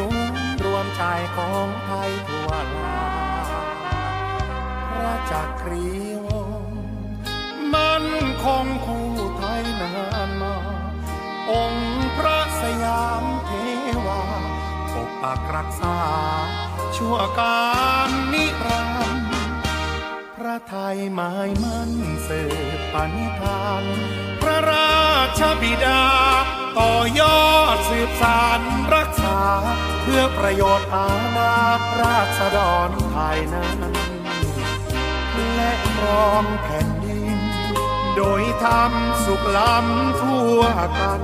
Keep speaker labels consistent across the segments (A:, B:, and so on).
A: เป็นศูนย์รวมใจของไทยทั่วลาพระจักรีวงศ์มันคงคู่ไทยนานมา องค์พระสยามเทวาปกปักรักษา ชั่วการนิรันดร์พระไทยหมายมั่นสืบปณิธาน พระราชบิดา ต่อยอดสืบสารรักษา พื่อประโยชน์อาณาราษฎรไทยนั้นและครองแผ่นดิน โดยทำสุขล้ำทั่วกัน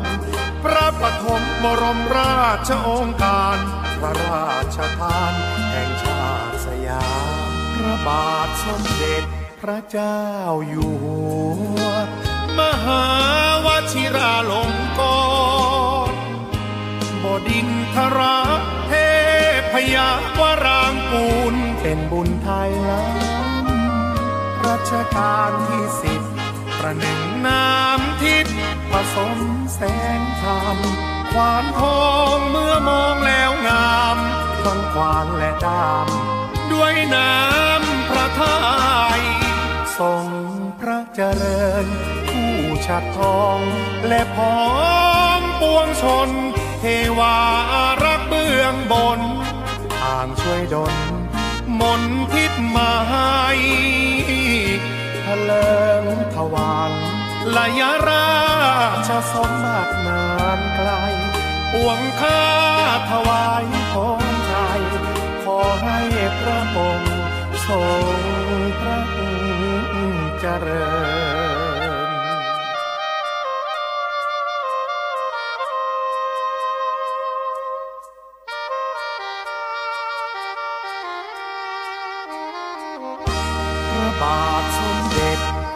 A: พระปฐมบรมราชองค์การ พระราชทานแห่งชาติสยามพระบาทสมเด็จพระเจ้าอยู่หัว มหาวชิราลงกร บดินทรเทพยาวรางกูล เป็นบุญไทยล้ำรัชกาลที่สิบประหนึ่งน้ำทิพย์ผสมแสงธรรมควานทองเมื่อมองแล้วงามทั้งควานและดามด้วยน้ำพระทัยทรงพระเจริญ ผู้ชัดทองและพร้อมปวงชน วารักเบื้องบนทางช่วยดลมนทิพย์มาให้ทะเลิงทวารลายราชสมบัตินานไกลปวงข้าถวายของใจ ขอให้พระองค์ทรงพระเจริญ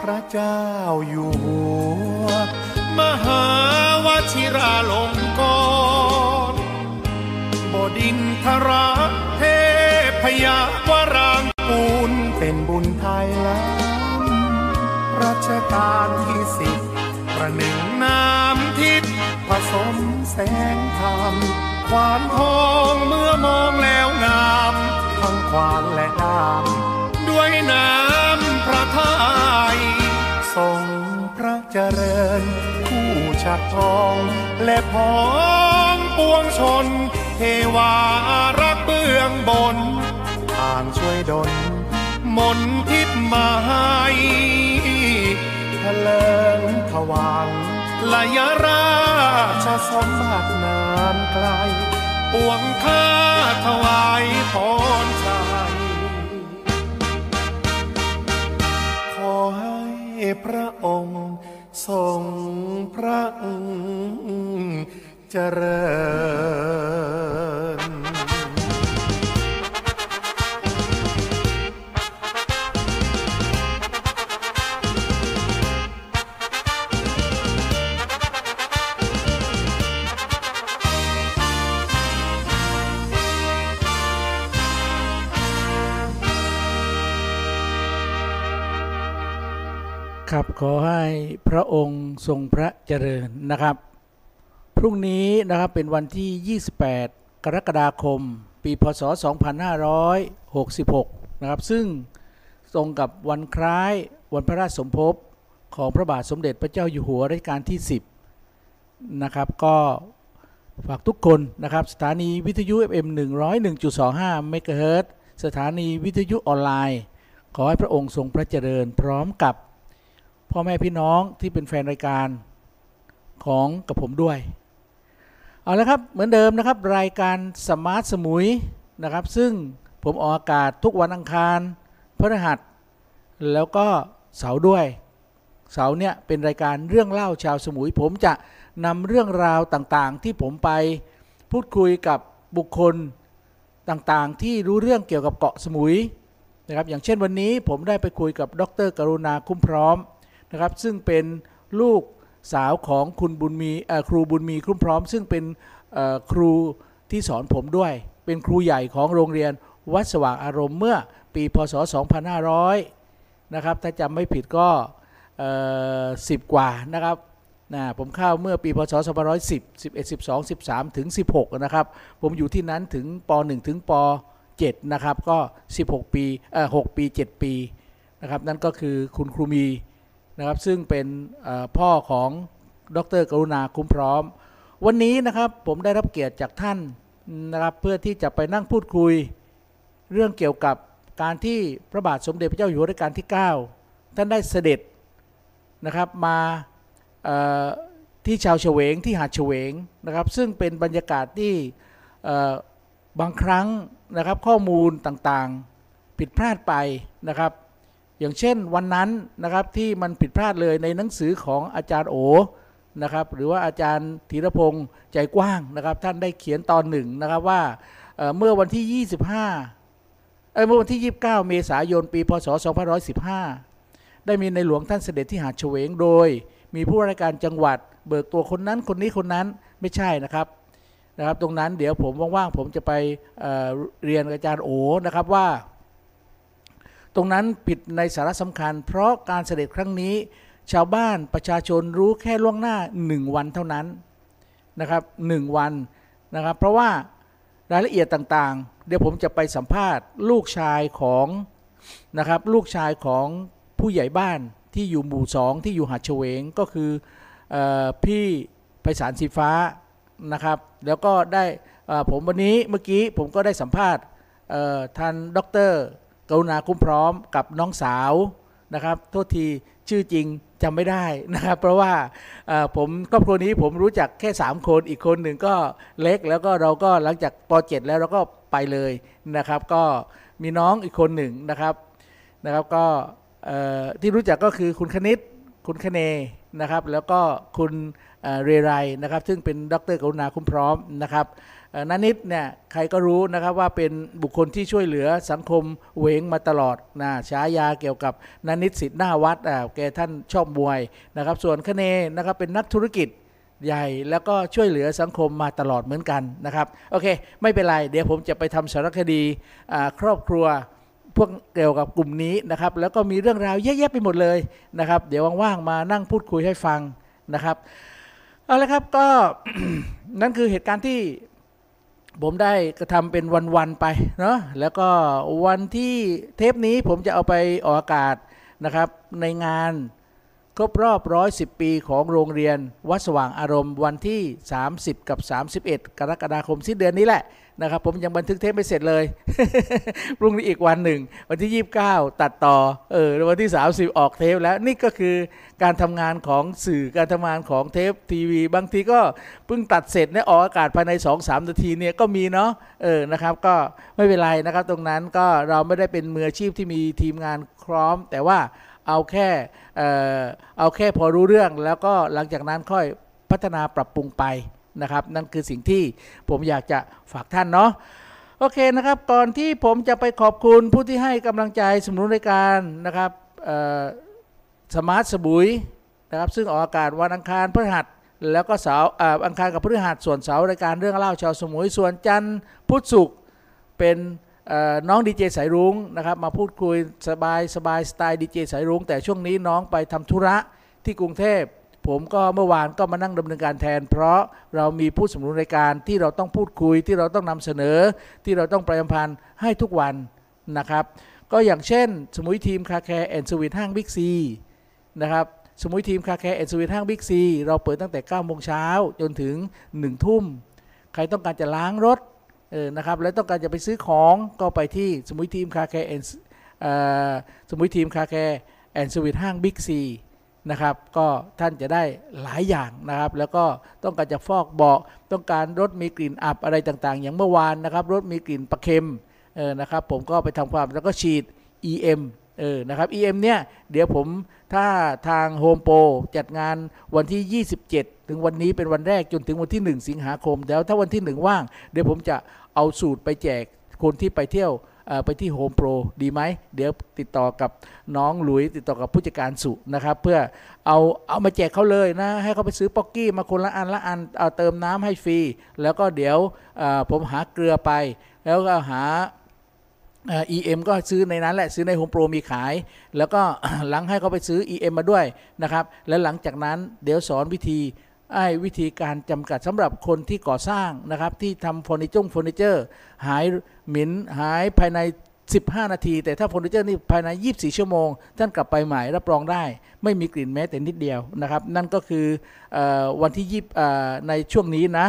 A: พระเจ้าอยู่หัว มหาวชิราลงกรณ์บดินทรเทพยาวรางกูลเป็นบุญไทยล้ำรัชกาลที่สิบประหนึ่งน้ำทิพย์ผสมแสงธรรมควานทองเมื่อมองแล้วงาม ทั้งควานและดามด้วยน้ำ ทรงพระเจริญ ผู้ชัดทองและพ้องปวงชน เทวารักเบื้องบนทางช่วยดลมนทิพมาให้ทะเลิงทวังลายราชสมบัตินานไกลปวงข้าถวายพร พระองค์ทรงพระเจริญ
B: ครับขอให้พระองค์ทรงพระเจริญนะครับ พรุ่งนี้นะครับเป็นวันที่ 28 กรกฎาคม ปีพศ 2566 นะครับ ซึ่งตรงกับวันคล้ายวันพระราชสมภพของพระบาทสมเด็จพระเจ้าอยู่หัวรัชกาลที่ 10 นะครับ ก็ฝากทุกคนนะครับ สถานีวิทยุ FM 101.25เมกะเฮิรตสถานีวิทยุออนไลน์ ขอให้พระองค์ทรงพระเจริญพร้อมกับ พ่อแม่พี่น้องที่เป็นแฟนรายการของกระผมด้วย เอาละครับเหมือนเดิมนะครับ รายการสมาร์ทสมุยนะครับ ซึ่งผมออกอากาศทุกวันอังคารพฤหัส แล้วก็เสาร์ด้วย เสาร์เนี่ยเป็นรายการเรื่องเล่าชาวสมุย ผมจะนำเรื่องราวต่างๆ ที่ผมไปพูดคุยกับบุคคลต่างๆ ที่รู้เรื่องเกี่ยวกับเกาะสมุยนะครับอย่างเช่นวันนี้ผมได้ไปคุยกับดร กรุณาคุ้มพร้อม นะครับซึ่งเป็นลูกสาวของคุณบุญมีครูบุญมีคุ้มพร้อม ซึ่งเป็นครูที่สอนผมด้วย เป็นครูใหญ่ของโรงเรียนวัดสว่างอารมณ์เมื่อปีพศนะครับ ถ้าจำไม่ผิดก็สิบกว่านะครับนะผมเข้าเมื่อปีพศ 2510 11 12 13 ถึง 16 นะครับ ผมอยู่ที่นั้นถึงป .1 ถึงป .7 นะครับ ก็ 16 ปีเอ่อ6ปี 7 ปีนะครับ นั่นก็คือคุณครูมี นะครับซึ่งเป็นพ่อของดรกรุณาคุ้มพร้อม วันนี้นะครับผมได้รับเกียรติจากท่านนะครับเพื่อที่จะไปนั่งพูดคุยเรื่องเกี่ยวกับการที่พระบาทสมเด็จพระเจ้าอยู่หัวรัชกาลที่ 9 ท่านได้เสด็จนะครับมาที่ชาวเฉวงที่หาดเฉวงนะครับ ซึ่งเป็นบรรยากาศที่บางครั้งนะครับข้อมูลต่างๆ ผิดพลาดไปนะครับ อย่างเช่นวันนั้นนะครับที่มันผิดพลาดเลยในหนังสือของอาจารย์โอนะครับหรือว่าอาจารย์ธีรพงษ์ใจกว้างนะครับ ท่านได้เขียนตอนหนึ่งนะครับว่าเเมื่อวันที่ 25เอ้เมื่อวันที่ 29 เมษายนปี พศ 2515 ได้มีในหลวงท่านเสด็จที่หาดเฉวงโดย มีผู้ราชการจังหวัด เบิกตัวคนนั้นคนนี้คนนั้นไม่ใช่นะครับนะครับ ตรงนั้นเดี๋ยวผมว่างๆผมจะไปเเรียนอาจารย์โอนะครับว่า ตรงนั้นผิดในสาระสำคัญ เพราะการเสด็จครั้งนี้ ชาวบ้านประชาชนรู้แค่ล่วงหน้า 1 วันเท่านั้นนะครับหนึ่งวันนะครับ เพราะว่ารายละเอียดต่างๆ เดี๋ยวผมจะไปสัมภาษณ์ ลูกชายของนะครับลูกชายของผู้ใหญ่บ้านที่อยู่หมู่สองที่อยู่หาดเฉวงก็คือออพี่ไพศาลสีฟ้านะครับ แล้วก็ได้ผมวันนี้เมื่อกี้ผมก็ได้สัมภาษณ์เอ่อท่านดร กรุณาคุ้มพร้อมกับน้องสาวนะครับ โทษทีชื่อจริงจำไม่ได้นะครับ เพราะว่าผมครอบครัวนี้ผมรู้จักแค่ 3 คนอีกคนหนึ่งก็เล็กแล้วก็เราก็หลังจากป .7 แล้วเราก็ไปเลยนะครับ ก็มีน้องอีกคนหนึ่งนะครับนะครับก็ที่รู้จักก็คือคุณคณิตคุณคเนนะครับ แล้วก็คุณเรไรนะครับ ซึ่งเป็นดรกรุณาคุ้มพร้อมนะครับ นานิดเนี่ยใครก็รู้นะครับว่าเป็นบุคคลที่ช่วยเหลือสังคมเหวงมาตลอดนะฉายาเกี่ยวกับนานิดสิทธิ์หน้าวัดอ่าแกท่านชอบมวยนะครับ ส่วนคเนนะครับเป็นนักธุรกิจใหญ่แล้วก็ช่วยเหลือสังคมมาตลอดเหมือนกันนะครับโอเค ไม่เป็นไร เดี๋ยวผมจะไปทำสารคดีครอบครัวพวกเกี่ยวกับกลุ่มนี้นะครับ แล้วก็มีเรื่องราวเยอะแยะไปหมดเลยนะครับ เดี๋ยวว่างๆมานั่งพูดคุยให้ฟังนะครับเอาละครับก็นั่นคือเหตุการณ์ที่ ผมได้กระทำเป็นวัน ๆ ไปเนาะแล้วก็วันที่เทปนี้ผมจะเอาไปออกอากาศนะครับ ในงานครบรอบ 110 ปีของโรงเรียน วัดสว่างอารมณ์วันที่ 30 กับ 31 กรกฎาคมสิ้นเดือนนี้แหละ นะครับผมยังบันทึกเทปไม่เสร็จเลยพรุ่งนี้อีกวันหนึ่ง วันที่ 29 ตัดต่อเออวันที่ 30 ออกเทปแล้วนี่ก็คือการทำงานของสื่อการทำงานของเทปทีวี บางทีก็เพิ่งตัดเสร็จเนี่ยออกอากาศภายใน 2-3 นาทีเนี่ยก็มีเนาะเออนะครับก็ไม่เป็นไรนะครับตรงนั้นก็เราไม่ได้เป็นมืออาชีพที่มีทีมงานพร้อม แต่ว่าเอาแค่เออเอาแค่พอรู้เรื่องแล้วก็หลังจากนั้นค่อยพัฒนาปรับปรุงไป นะครับ นั่นคือสิ่งที่ผมอยากจะฝากท่านเนาะโอเคนะครับ ก่อนที่ผมจะไปขอบคุณผู้ที่ให้กำลังใจสนับสนุนรายการนะครับสมาร์ทสบุยนะครับ ซึ่งออกอากาศวันอังคารพฤหัสแล้วก็เสาร์อังคารกับพฤหัสส่วนเสาร์รายการเรื่องเล่าชาวสมุยส่วนจันทร์พุธศุกร์เป็นน้องดีเจสายรุ้งนะครับ มาพูดคุยสบายสบายสไตล์ดีเจสายรุ้งแต่ช่วงนี้น้องไปทำธุระที่กรุงเทพ ผมก็เมื่อวานก็มานั่งดำเนินการแทน เพราะเรามีผู้สนับสนุนรายการที่เราต้องพูดคุยที่เราต้องนำเสนอ ที่เราต้องประชาสัมพันธ์ให้ทุกวันนะครับ ก็อย่างเช่น สมุยทีมคาร์แคร์แอนด์สวีทห้างบิ๊กซีนะครับสมุยทีมคาร์แคร์แอนด์สวีทห้างบิ๊กซีเราเปิดตั้งแต่9โมงเช้าจนถึง1ทุ่มใครต้องการจะล้างรถเออนะครับแล้วต้องการจะไปซื้อของก็ไปที่สมุยทีมคาร์แคร์แอนด์สมุยทีมคาร์แคร์แอนด์สวีทห้างบิ๊กซี นะครับ ก็ท่านจะได้หลายอย่างนะครับ แล้วก็ต้องการจะฟอกเบาะต้องการรถมีกลิ่นอับอะไรต่างๆ อย่างเมื่อวานนะครับรถมีกลิ่นปลาเค็มเออนะครับผมก็ไปทำความแล้วก็ฉีด EM เออนะครับ EM เนี่ยเดี๋ยวผมถ้าทางโฮมโปรจัดงานวันที่ 27 ถึงวันนี้เป็นวันแรกจนถึงวันที่ 1 สิงหาคมแล้วถ้าวันที่ 1 ว่าง เดี๋ยวผมจะเอาสูตรไปแจกคนที่ไปเที่ยว ไปที่โฮมโปรดีไหม เดี๋ยวติดต่อกับน้องหลุย ติดต่อกับผู้จัดการสุนะครับ เพื่อเอาเอามาแจกเขาเลยนะ ให้เขาไปซื้อป๊อกกี้มาคนละอันละอันเอาเติมน้ำให้ฟรี แล้วก็เดี๋ยวผมหาเกลือไป แล้วก็หาเอ่อ EM ก็ซื้อในนั้นแหละ ซื้อใน Home Pro มีขาย แล้วก็หลังให้เขาไปซื้อ EM มาด้วยนะครับ และหลังจากนั้นเดี๋ยวสอนวิธี ไอ้วิธีการกำจัดสำหรับคนที่ก่อสร้างนะครับ ที่ทำเฟอร์นิเจอร์เฟอร์นิเจอร์ หายหมินหายภายใน 15 นาที แต่ถ้าเฟอร์นิเจอร์นี่ภายใน 24 ชั่วโมง ท่านกลับไปใหม่รับรองได้ ไม่มีกลิ่นแม้แต่นิดเดียวนะครับ นั่นก็คืออวันที่ยี่ในช่วงนี้นะ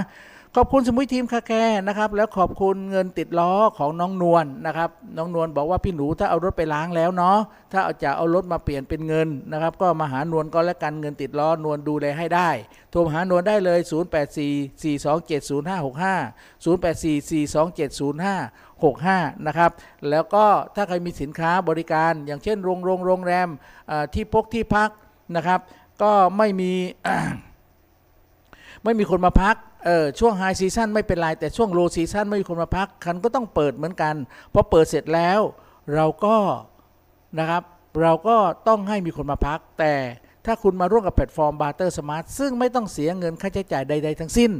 B: ขอบคุณสมุยทีมคาแคร์นะครับ แล้วขอบคุณเงินติดล้อของน้องนวลนะครับ น้องนวลบอกว่าพี่หนูถ้าเอารถไปล้างแล้วเนาะถ้าเอาจะเอารถมาเปลี่ยนเป็นเงินนะครับ ก็มาหานวลก็แล้วกันเงินติดล้อนวลดูแลให้ได้โทรหานวลได้เลย 0844270565นะครับ แล้วก็ถ้าใครมีสินค้าบริการ อย่างเช่นโรงโรงโรงแรมที่พกที่พักนะครับ ก็ไม่มี ไม่มีคนมาพักเออช่วงไฮซีซันไม่เป็นไร แต่ช่วงโลซีซันไม่มีคนมาพักมันก็ต้องเปิดเหมือนกันพอเปิดเสร็จแล้ว เราก็นะครับเราก็ต้องให้มีคนมาพัก แต่ถ้าคุณมาร่วมกับแพลตฟอร์มบาร์เตอร์สมาร์ทซึ่งไม่ต้องเสียเงินค่าใช้จ่ายใด ๆ ทั้งสิ้น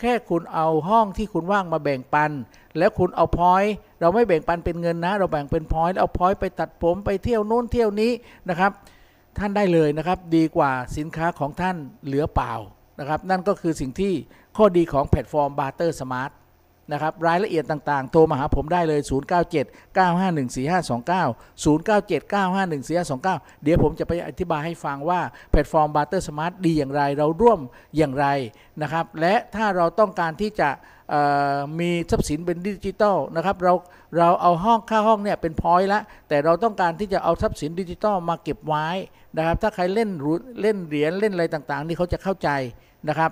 B: แค่คุณเอาห้องที่คุณว่างมาแบ่งปัน แล้วคุณเอา point เราไม่แบ่งปันเป็นเงินนะ เราแบ่งเป็น point แล้วเอา point ไปตัดผมไปเที่ยวโน้นเที่ยวนี้นะครับ ท่านได้เลยนะครับ ดีกว่าสินค้าของท่านเหลือเปล่า นะครับนั่นก็คือสิ่งที่ข้อดีของแพลตฟอร์ม Barter Smart นะครับรายละเอียดต่างๆ โทรมาหาผมได้เลย 097 951 4529 097 951 4529 เดี๋ยวผมจะไปอธิบายให้ฟังว่าแพลตฟอร์ม Barter Smart ดีอย่างไร เราร่วมอย่างไรนะครับ และถ้าเราต้องการที่จะมีทรัพย์สินเป็นดิจิตอลนะครับเราเราเอาห้องค่าห้องเนี่ยเป็น point ละแต่เราต้องการที่จะเอาทรัพย์สินดิจิตอลมาเก็บไว้นะครับ ถ้าใครเล่นรูเล่นเหรียญเล่นอะไรต่างๆ นี่เขาจะเข้าใจนะครับ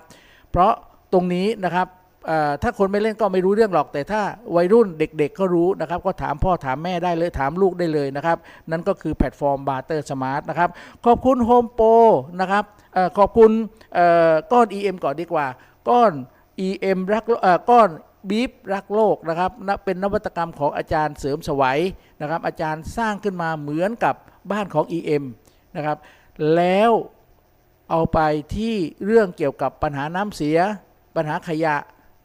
B: เพราะตรงนี้นะครับ ถ้าคนไม่เล่นก็ไม่รู้เรื่องหรอก แต่ถ้าวัยรุ่นเด็กๆก็รู้นะครับ ก็ถามพ่อถามแม่ได้เลยถามลูกได้เลยนะครับ นั่นก็คือแพลตฟอร์ม Barter Smart นะครับ ขอบคุณ Home Pro นะครับขอบคุณเอ่อก้อน EM ก่อนดีกว่า ก้อน EM รักโลเอ่อก้อนบีฟรักโลกนะครับเป็นนวัตกรรมของอาจารย์เสริมสวัยนะครับ อาจารย์สร้างขึ้นมาเหมือนกับบ้านของ EM นะครับ แล้วเอาไปที่เรื่องเกี่ยวกับปัญหาน้ำเสีย ปัญหาขยะ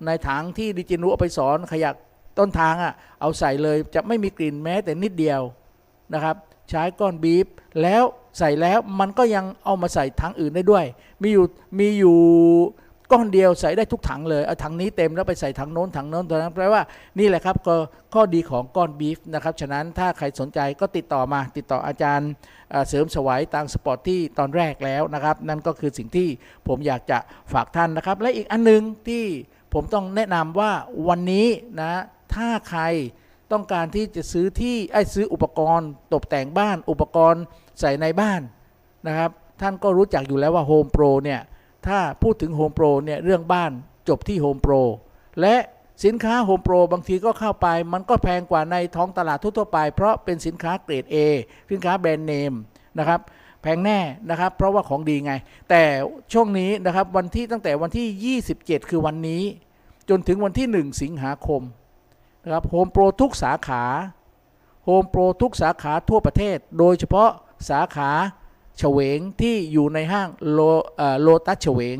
B: ในถังที่ดิจินุเอาไปสอนขยะต้นทางอะ่ะเอาใส่เลยจะไม่มีกลิ่นแม้แต่นิดเดียวนะครับ ใช้ก้อนบีฟแล้วใส่แล้วมันก็ยังเอามาใส่ถังอื่นได้ด้วย มีอยู่มีอยู่ก้อนเดียวใส่ได้ทุกถังเลยเอาถังนี้เต็มแล้วไปใส่ถังโน้นถังโน้นตอนนั้นแปลว่านี่แหละครับก็ข้อดีของก้อนบีฟนะครับฉะนั้นถ้าใครสนใจก็ติดต่อมา ติดต่ออาจารย์เสริมสวัยตามสปอร์ตที่ตอนแรกแล้วนะครับ นั่นก็คือสิ่งที่ผมอยากจะฝากท่านนะครับ และอีกอันหนึ่งที่ ผมต้องแนะนำว่าวันนี้นะถ้าใครต้องการที่จะซื้อที่ไอ้ซื้ออุปกรณ์ตกแต่งบ้าน อุปกรณ์ใส่ในบ้านนะครับ ท่านก็รู้จักอยู่แล้วว่า Home Pro เนี่ยถ้าพูดถึง Home Pro เนี่ยเรื่องบ้านจบที่ Home Pro และสินค้า Home Pro บางทีก็เข้าไป มันก็แพงกว่าในท้องตลาดทั่วๆไป เพราะเป็นสินค้าเกรด A สินค้าแบรนด์เนมนะครับ แพงแน่นะครับ เพราะว่าของดีไง แต่ช่วงนี้นะครับวันที่ตั้งแต่วันที่ 27 คือวันนี้ จนถึงวันที่ 1 สิงหาคมนะครับโฮมโปรทุกสาขาHome Pro ทุกสาขาทั่วประเทศ โดยเฉพาะสาขาเฉวงที่อยู่ในห้างโลโลตัสเฉวง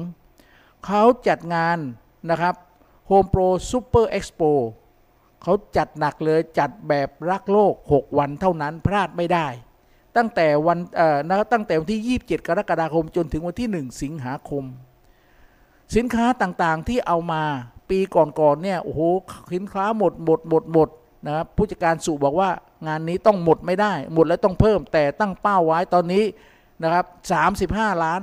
B: เขาจัดงานนะครับ Home Pro Super Expo เขาจัดหนักเลยจัดแบบรักโลก 6 วันเท่านั้นพลาดไม่ได้ ตั้งแต่วันนะครับตั้งแต่วันที่ 27 กรกฎาคมจนถึงวันที่ 1 สิงหาคม สินค้าต่างๆที่เอามาปีก่อนๆเนี่ยโอ้โหสินค้าหมดหมดหมดหมดนะครับผู้จัดการสุบอกว่างานนี้ต้องหมดไม่ได้ หมดแล้วต้องเพิ่ม แต่ตั้งเป้าไว้ตอนนี้นะครับ 35 ล้าน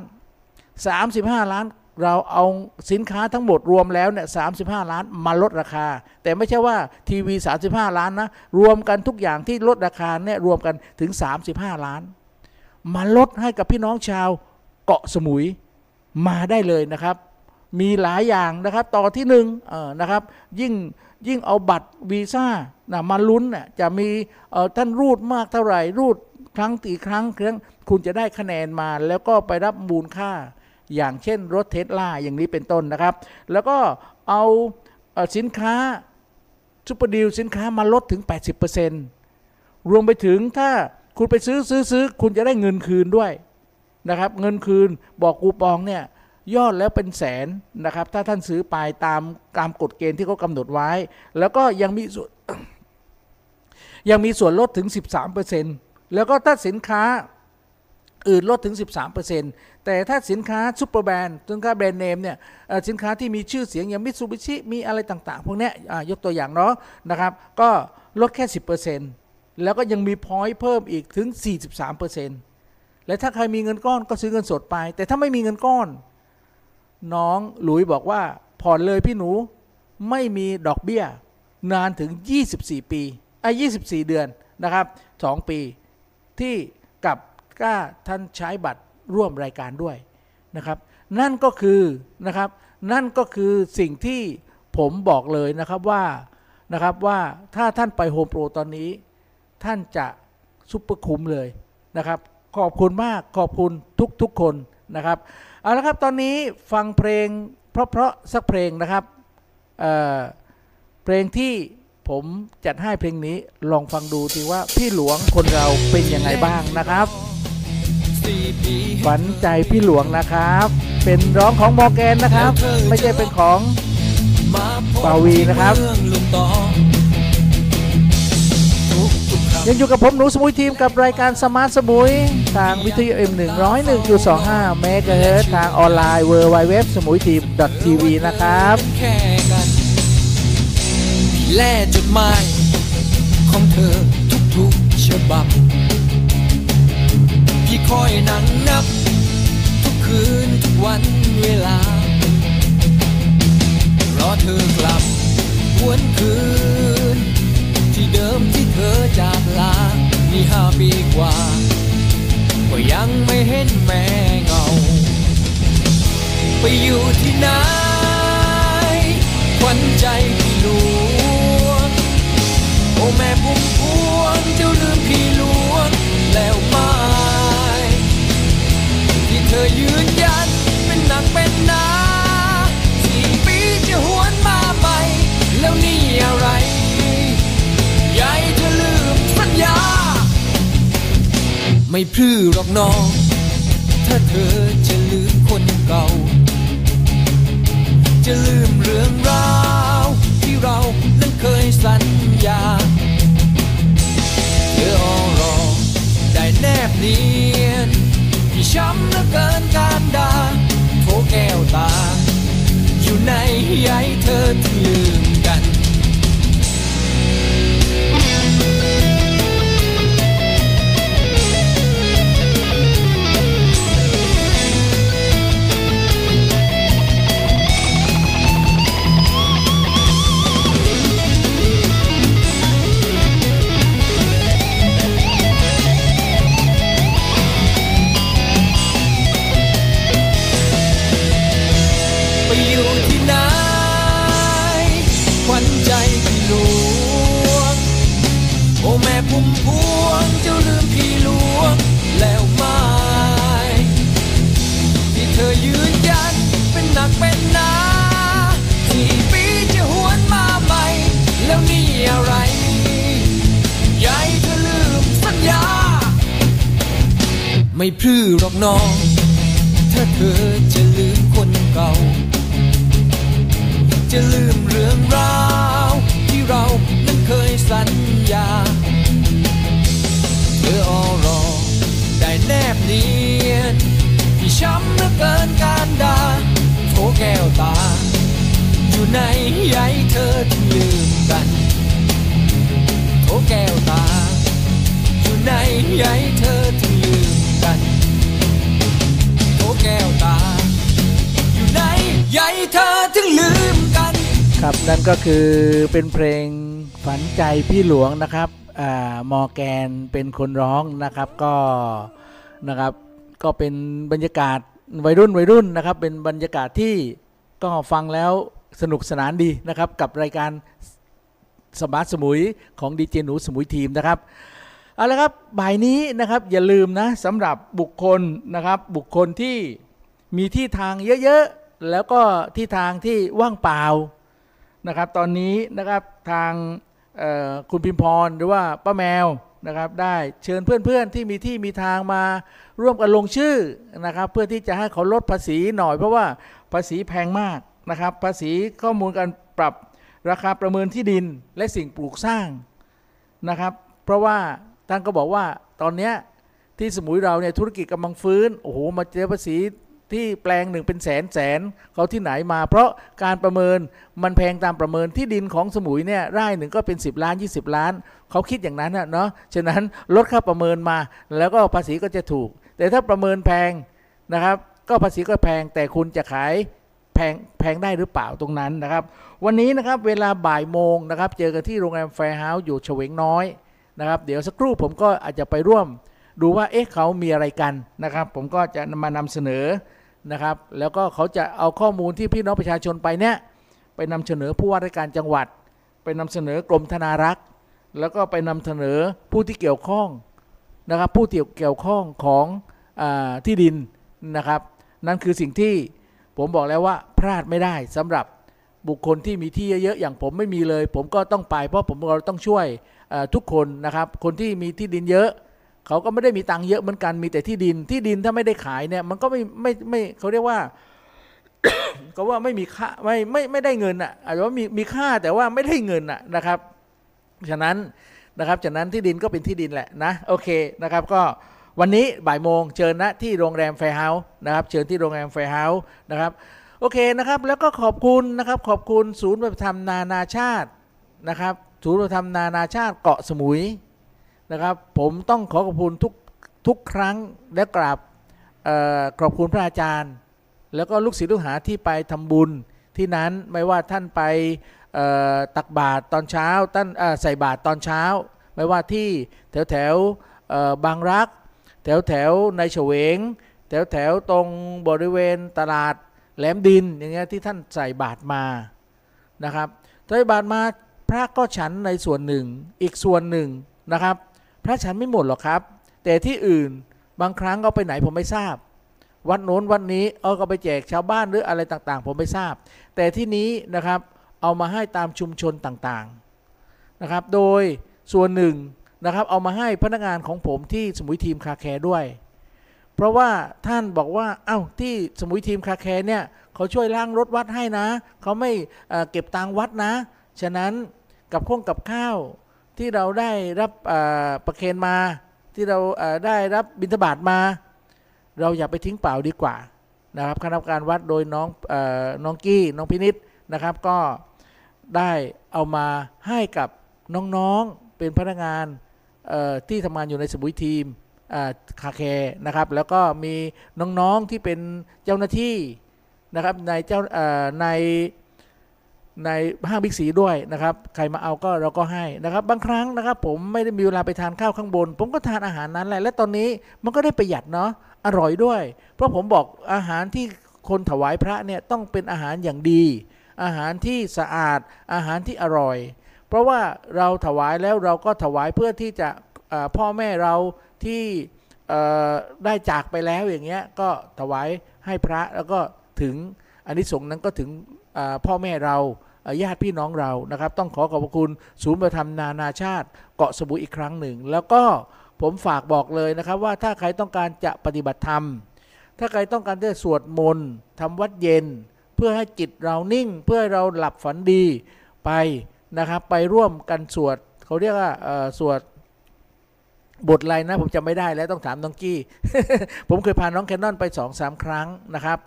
B: 35 ล้าน เราเอาสินค้าทั้งหมดรวมแล้วเนี่ย35ล้านมาลดราคา แต่ไม่ใช่ว่าทีวี 35 ล้านนะ รวมกันทุกอย่างที่ลดราคาเนี่ยรวมกันถึง 35 ล้าน มาลดให้กับพี่น้องชาวเกาะสมุยมาได้เลยนะครับ มีหลายอย่างนะครับ ต่อที่หนึ่งนะครับ ยิ่งยิ่งเอาบัตรวีซ่านะมาลุ้นน่ะจะมีท่านรูดมากเท่าไหร่รูดครั้งกี่ครั้งครั้ง คุณจะได้คะแนนมาแล้วก็ไปรับมูลค่า อย่างเช่นรถเทสลาอย่างนี้เป็นต้นนะครับ แล้วก็เอาสินค้าซุปเปอร์ดีลสินค้ามาลดถึง 80%รวมไปถึงถ้าคุณไปซื้อซื้อซื้อคุณจะได้เงินคืนด้วยนะครับ เงินคืนบอกคูปองเนี่ยยอดแล้วเป็นแสนนะครับ ถ้าท่านซื้อไปตามตามกฎเกณฑ์ที่เขากำหนดไว้ แล้วก็ยังมีส่วนยังมีส่วนลดถึง 13%แล้วก็ถ้าสินค้า อื่นลดถึง 13%แต่ถ้าสินค้าซูเปอร์แบรนด์สินค้าแบรนด์เนมเนี่ยสินค้าที่มีชื่อเสียงอย่างมิตซูบิชิมีอะไรต่างๆ พวกนี้ยอ่ายกตัวอย่างเนาะนะครับ ก็ลดแค่ 10%แล้วก็ยังมีพอยต์เพิ่มอีกถึง 43%และถ้าใครมีเงินก้อนก็ซื้อเงินสดไป แต่ถ้าไม่มีเงินก้อน น้องหลุยบอกว่าผ่อนเลยพี่หนูไม่มีดอกเบี้ย นานถึง 24 ปีไอ้24 เดือนนะครับ 2 ปีที่กับ ก้าท่านใช้บัตรร่วมรายการด้วยนะครับ นั่นก็คือนะครับ นั่นก็คือสิ่งที่ผมบอกเลยนะครับว่านะครับว่าถ้าท่านไปโฮมโปรตอนนี้ ท่านจะซุปเปอร์คุ้มเลยนะครับ ขอบคุณมากขอบคุณทุกๆคนนะครับเอาละครับตอนนี้ฟังเพลงเพราะๆสักเพลงนะครับเเพลงที่ผมจัดให้เพลงนี้ลองฟังดูทีว่าพี่หลวงคนเราเป็นยังไงบ้างนะครับ ฝันใจพี่หลวงนะครับ เป็นร้องของมอร์แกนนะครับ ไม่ใช่เป็นของ
C: มาพบ
B: ปาวีนะครับ
C: ที่เมืองลุงตองทุกทุกคำ
B: ยังอยู่กับผมหนูสมุยทีมกับรายการสมาร์ทสมุย ทางวิทยุ M 101.25 เมกะเฮิรตซ์ทางออนไลน์ w w w สมุยทีม .tv นะครับ
C: แค่กันพี่แล่จดหมายของเธอทุกๆฉบับพี่ คอยนั่งนับ ทุกคืนทุกวันเวลา รอเธอกลับหวนคืน ที่เดิมที่เธอจากลา นี่ห้าปีกว่า ก็ยังไม่เห็นแม่เงา ไปอยู่ที่ไหนขวัญใจพี่หลวงโอ้แม่พุ่มพวง ธอยืนยันเป็นหนักเป็นหนาสี่ปีจะหวนมาใหม่แล้วนี่อะไรใหญ่เธอลืมสัญญา ไม่พลื้อหรอกน้อง ถ้าเธอจะลืมคนเก่า จะลืมเรื่องราวที่เรานั้นเคยสัญญาเธออรอได้แนบเนียน ช้ำเหลือเกินการด่าโถแก้วตา อยู่ในใยเธอที่ลืม ไม่พลื้อหรอกน้อง ถ้าเธอจะลืมคนเก่า จะลืมเรื่องราว ที่เรานั้นเคยสัญญา เธอออรอ ได้แนบเนียนที่ช้ำเหลือเกินการดาโถแก้วตา อยู่ในใยเธอที่ลืมกันโถแก้วตา อยู่ในใยเธอที่ แก้วตา อยู่ในใยเธอถึงลืมกัน
B: ครับนั่นก็คือเป็นเพลงฝันใจพี่หลวงนะครับอามอแกนเป็นคนร้องนะครับก็นะครับก็เป็นบรรยากาศวัยรุ่นวัยรุ่นนะครับ เป็นบรรยากาศที่ก็ฟังแล้วสนุกสนานดีนะครับ กับรายการสมาร์ทสมุยของดีเจหนูสมุยทีมนะครับ เอาละครับบ่ายนี้นะครับอย่าลืมนะสำหรับบุคคลนะครับ บุคคลที่มีที่ทางเยอะๆ แล้วก็ที่ทางที่ว่างเปล่านะครับ ตอนนี้นะครับทางคุณพิมพรหรือว่าป้าแมวนะครับ ได้เชิญเพื่อนๆที่มีที่มีทางมาร่วมกันลงชื่อนะครับ เพื่อที่จะให้เขาลดภาษีหน่อยเพราะว่าภาษีแพงมากนะครับ ภาษีข้อมูลการปรับราคาประเมินที่ดินและสิ่งปลูกสร้างนะครับ เพราะว่า ท่านก็บอกว่าตอนเนี้ยที่สมุยเราเนี่ยธุรกิจกำลังฟื้นโอ้โหมาเจอภาษีที่แปลงหนึ่งเป็นแสนแสนเขาที่ไหนมา เพราะการประเมินมันแพงตามประเมินที่ดินของสมุยเนี่ยไร่หนึ่งก็เป็น 10 ล้าน 20 ล้าน เขาคิดอย่างนั้นเนาะฉะนั้นลดค่าประเมินมา แล้วก็ภาษีก็จะถูก แต่ถ้าประเมินแพงนะครับ ก็ภาษีก็แพงแต่คุณจะขายแพงแพงได้หรือเปล่าตรงนั้นนะครับ วันนี้นะครับเวลาบ่ายโมงนะครับ เจอกันที่โรงแรมแฟร์เฮาส์อยู่เฉวงน้อย นะครับ เดี๋ยวสักครู่ผมก็อาจจะไปร่วมดูว่าเอ๊ะเขามีอะไรกันนะครับ ผมก็จะมานำเสนอนะครับ แล้วก็เขาจะเอาข้อมูลที่พี่น้องประชาชนไปเนี่ยไปนำเสนอผู้ว่าราชการจังหวัด ไปนำเสนอกรมธนารักษ์ แล้วก็ไปนำเสนอผู้ที่เกี่ยวข้องนะครับ ผู้ที่เกี่ยวข้องของอที่ดินนะครับ นั่นคือสิ่งที่ผมบอกแล้วว่าพลาดไม่ได้สำหรับบุคคลที่มีที่เยอะๆอย่างผมไม่มีเลย ผมก็ต้องไปเพราะผมเราต้องช่วย ทุกคนนะครับ คนที่มีที่ดินเยอะ เขาก็ไม่ได้มีตังค์เยอะเหมือนกันมีแต่ที่ดินที่ดินถ้าไม่ได้ขายเนี่ยมันก็ไม่ไม่ไม่เขาเรียกว่าก็ว่าไม่มีค่าไม่ไม่ไม่ได้เงินอะอาจจะว่ามีมีค่าแต่ว่าไม่ได้เงินอะนะครับ ฉะนั้นนะครับฉะนั้นที่ดินก็เป็นที่ดินแหละนะโอเคนะครับก็วันนี้บ่ายโมงเชิญนะที่โรงแรมแฟร์เฮาส์นะครับเชิญที่โรงแรมแฟร์เฮาส์นะครับโอเคนะครับแล้วก็ขอบคุณนะครับขอบคุณศูนย์ปฏิบัติธรรมนานาชาตินะครับ ศูนย์ธรรมนานาชาติเกาะสมุยนะครับ ผมต้องขอขอบคุณทุกทุกครั้งและกราบขอบคุณพระอาจารย์ แล้วก็ลูกศิษย์ลูกหาที่ไปทำบุญที่นั้นไม่ว่าท่านไปตักบาตรตอนเช้าท่านใส่บาตรตอนเช้า ไม่ว่าที่แถวแถวบางรัก แถวแถวในเฉวง แถวแถวตรงบริเวณตลาดแหลมดินอย่างเงี้ยที่ท่านใส่บาตรมานะครับใส่บาตรมา พระก็ฉันในส่วนหนึ่ง อีกส่วนหนึ่งนะครับ พระฉันไม่หมดหรอกครับ แต่ที่อื่นบางครั้งก็ไปไหนผมไม่ทราบ วัดโน้นวัดนี้เอาก็ไปแจกชาวบ้านหรืออะไรต่างๆ ผมไม่ทราบ แต่ที่นี้นะครับเอามาให้ตามชุมชนต่างๆนะครับ โดยส่วนหนึ่งนะครับเอามาให้พนักงานของผมที่สมุยทีม Car Care ด้วย เพราะว่าท่านบอกว่าเอ้าที่สมุยทีม Car Care เนี่ยเขาช่วยล้างรถวัดให้นะ เขาไม่เเก็บตังวัดนะ ฉะนั้น กับข้องกับข้าวที่เราได้รับประเคนมา ที่เราได้รับบิณฑบาตมา เราอย่าไปทิ้งเปล่าดีกว่านะครับคณะกรรมการวัดโดยน้องอน้องกี้น้องพินิษนะครับ ก็ได้เอามาให้กับน้องๆเป็นพนักงานที่ทำงานอยู่ในสมุยทีมคาแคร์นะครับ แล้วก็มีน้องๆที่เป็นเจ้าหน้าที่นะครับในเจ้าใน ในห้างบิ๊กซีด้วยนะครับ ใครมาเอาก็เราก็ให้นะครับ บางครั้งนะครับ ผมไม่ได้มีเวลาไปทานข้าวข้างบน ผมก็ทานอาหารนั้นแหละ และตอนนี้มันก็ได้ประหยัดเนาะ อร่อยด้วย เพราะผมบอกอาหารที่คนถวายพระเนี่ยต้องเป็นอาหารอย่างดี อาหารที่สะอาด อาหารที่อร่อย เพราะว่าเราถวายแล้วเราก็ถวายเพื่อที่จะพ่อแม่เราที่ได้จากไปแล้วอย่างเงี้ยก็ถวายให้พระแล้วก็ถึงอันนี้สงนั้นก็ถึงพ่อแม่เรา ญาติพี่น้องเรานะครับ ต้องขอขอบคุณศูนย์ประธรรมนานาชาติเกาะสมุยอีกครั้งหนึ่ง แล้วก็ผมฝากบอกเลยนะครับว่าถ้าใครต้องการจะปฏิบัติธรรม ถ้าใครต้องการจะสวดมนต์ทำวัดเย็น เพื่อให้จิตเรานิ่ง เพื่อให้เราหลับฝันดีไปนะครับไปร่วมกันสวดเขาเรียกว่าสวดบทอะไรนะผมจำไม่ได้แล้วต้องถามน้องกี้ ผมเคยพาน้องแคนนอนไปสองสามครั้งนะครับ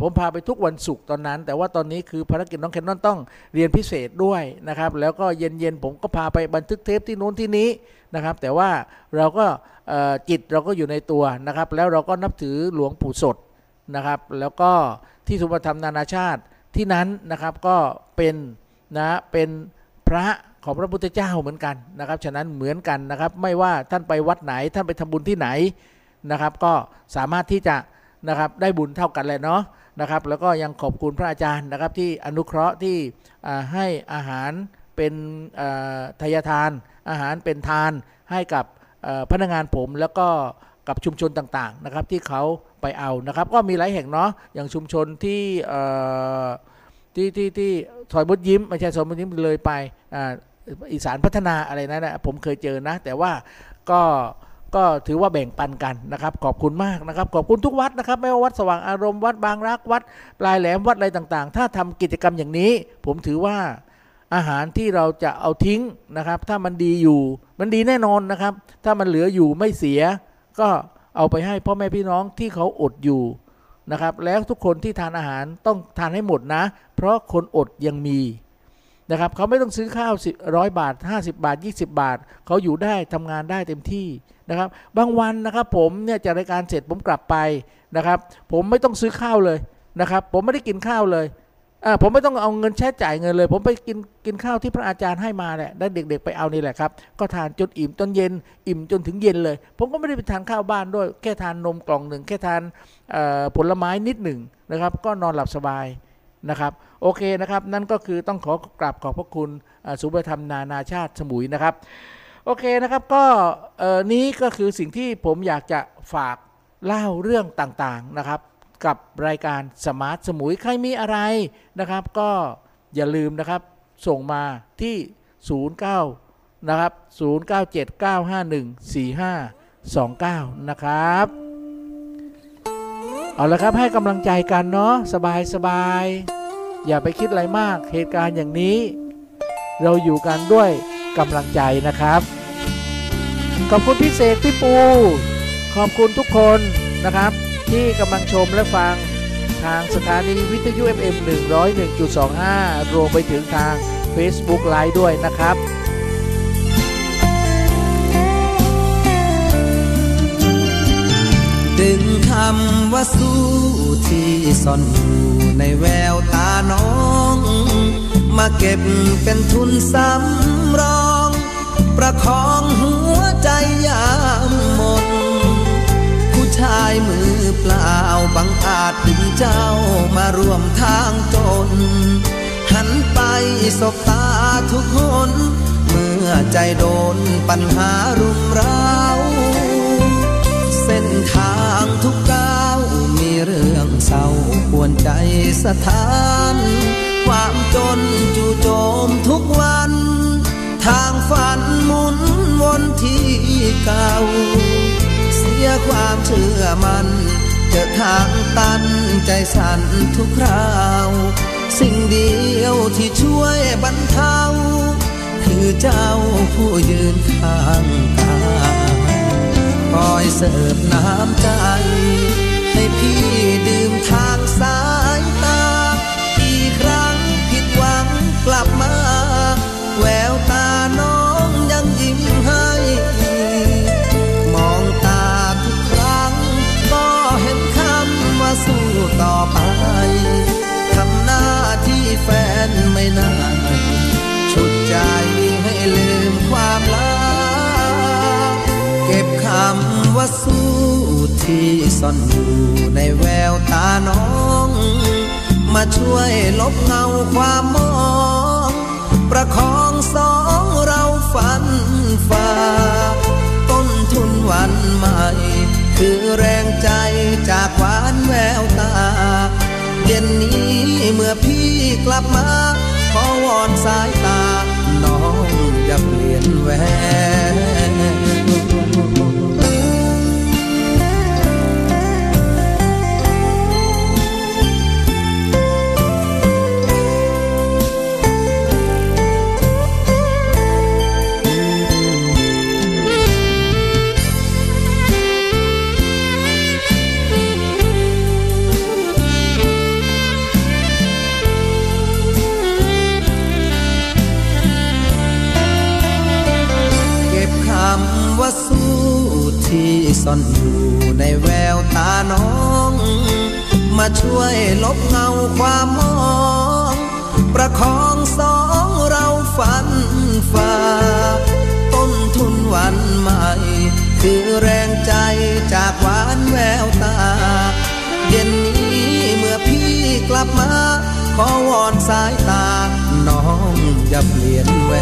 B: ผมพาไปทุกวันศุกร์ตอนนั้น แต่ว่าตอนนี้คือภารกิจน้องแคนนอนต้องเรียนพิเศษด้วยนะครับ แล้วก็เย็นๆผมก็พาไปบันทึกเทปที่นู้นที่นี้นะครับ แต่ว่าเราก็จิตเราก็อยู่ในตัวนะครับ แล้วเราก็นับถือหลวงปู่สดนะครับ แล้วก็ที่สุภธรรมนานาชาติที่นั้นนะครับก็เป็นนะเป็นพระของพระพุทธเจ้าเหมือนกันนะครับ ฉะนั้นเหมือนกันนะครับ ไม่ว่าท่านไปวัดไหนท่านไปทำบุญที่ไหนนะครับ ก็สามารถที่จะ นะครับได้บุญเท่ากันเลยเนาะนะครับ แล้วก็ยังขอบคุณพระอาจารย์นะครับที่อนุเคราะห์ที่ให้อาหารเป็นอ่าทายทาน อาหารเป็นทานให้กับพนักงานผมแล้วก็กับชุมชนต่างๆนะครับที่เขาไปเอานะครับ ก็มีหลายแห่งเนาะอย่างชุมชนที่เอ่อที่ที่ที่ซอยมดยิ้มไม่ใช่ซอยมดยิ้มเลยไปอ,อีสานพัฒนาอะไรนั่นนะผมเคยเจอนะ แต่ว่าก็ ก็ถือว่าแบ่งปันกันนะครับ ขอบคุณมากนะครับ ขอบคุณทุกวัดนะครับ ไม่ว่าวัดสว่างอารมณ์วัดบางรักวัด ปลายแหลมวัดอะไรต่างๆ ถ้าทำกิจกรรมอย่างนี้ ผมถือว่าอาหารที่เราจะเอาทิ้งนะครับ ถ้ามันดีอยู่ มันดีแน่นอนนะครับ ถ้ามันเหลืออยู่ไม่เสีย ก็เอาไปให้พ่อแม่พี่น้องที่เขาอดอยู่นะครับ แล้วทุกคนที่ทานอาหารต้องทานให้หมดนะ เพราะคนอดยังมีนะครับเขาไม่ต้องซื้อข้าวสิร้อยบาท 50 บาท 20 บาท เขาอยู่ได้ทำงานได้เต็มที่ นะครับ บางวันนะครับผมเนี่ยจากรายการเสร็จผมกลับไปนะครับ ผมไม่ต้องซื้อข้าวเลยนะครับ ผมไม่ได้กินข้าวเลยอ่าผมไม่ต้องเอาเงินใช้จ่ายเงินเลย ผมไปกินกินข้าวที่พระอาจารย์ให้มาแหละได้เด็ก ๆ ไปเอานี่แหละครับ ก็ทานจนอิ่มจนเย็น อิ่มจนถึงเย็นเลย ผมก็ไม่ได้ไปทานข้าวบ้านด้วย แค่ทานนมกล่องหนึ่งแค่ทานผลไม้นิดหนึ่งนะครับ ก็นอนหลับสบายนะครับโอเคนะครับ นั่นก็คือต้องขอกราบขอบพระคุณอ่าศูนย์วัฒนธรรมนานาชาติสมุยนะครับ โอเคนะครับก็นี้ก็คือสิ่งที่ผมอยากจะฝากเล่าเรื่องต่างๆนะครับ กับรายการสมาร์ทสมุยใครมีอะไรนะครับ ก็อย่าลืมนะครับส่งมาที่ 09 นะครับ 0979514529 นะครับ เอาละครับให้กำลังใจกันเนาะสบายสบายอย่าไปคิดอะไรมากเหตุการณ์อย่างนี้ เราอยู่กันด้วย กำลังใจนะครับ ขอบคุณพี่เสกพี่ปู ขอบคุณทุกคนนะครับ ที่กำลังชมและฟังทางสถานีวิทยุ FM 101.25 รวมไปถึงทาง Facebook Live ด้วยนะครับ
D: ดึงคำว่าสู้ที่ซ่อนอยู่ในแววตาน้อง มาเก็บเป็นทุนสำรอง ประคองหัวใจยามหมดผู้ชายมือเปล่าบังอาจดึงเจ้ามาร่วมทางจน หันไปสบตาทุกคน เมื่อใจโดนปัญหารุมเร้า เส้นทางทุกก้าวมีเรื่องเศร้าปวนใจสถาน ความจนจู่โจมทุกวัน ทางฝันหมุนวนที่เก่า เสียความเชื่อมัน เจอทางตันใจสั่นทุกคราว สิ่งเดียวที่ช่วยบรรเทา คือเจ้าผู้ยืนข้างกายคอยเสิร์ฟน้ำใจ ว่าสู้ที่ซ่อนอยู่ในแววตาน้อง มาช่วยลบเงาความมอง ประคองสองเราฝันฝ่าต้นทุนวันใหม่ คือแรงใจจากหวานแววตา เย็นนี้เมื่อพี่กลับมา ขอวอนสายตา น้องอย่าเปลี่ยนแหว ที่ซ่อนอยู่ในแววตาน้อง มาช่วยลบเงาความมอง ประคองสองเราฝันฝ่าต้นทุนวันใหม่ คือแรงใจจากหวานแววตา เย็นนี้เมื่อพี่กลับมา ขอวอนสายตา น้องอย่าเปลี่ยนแหว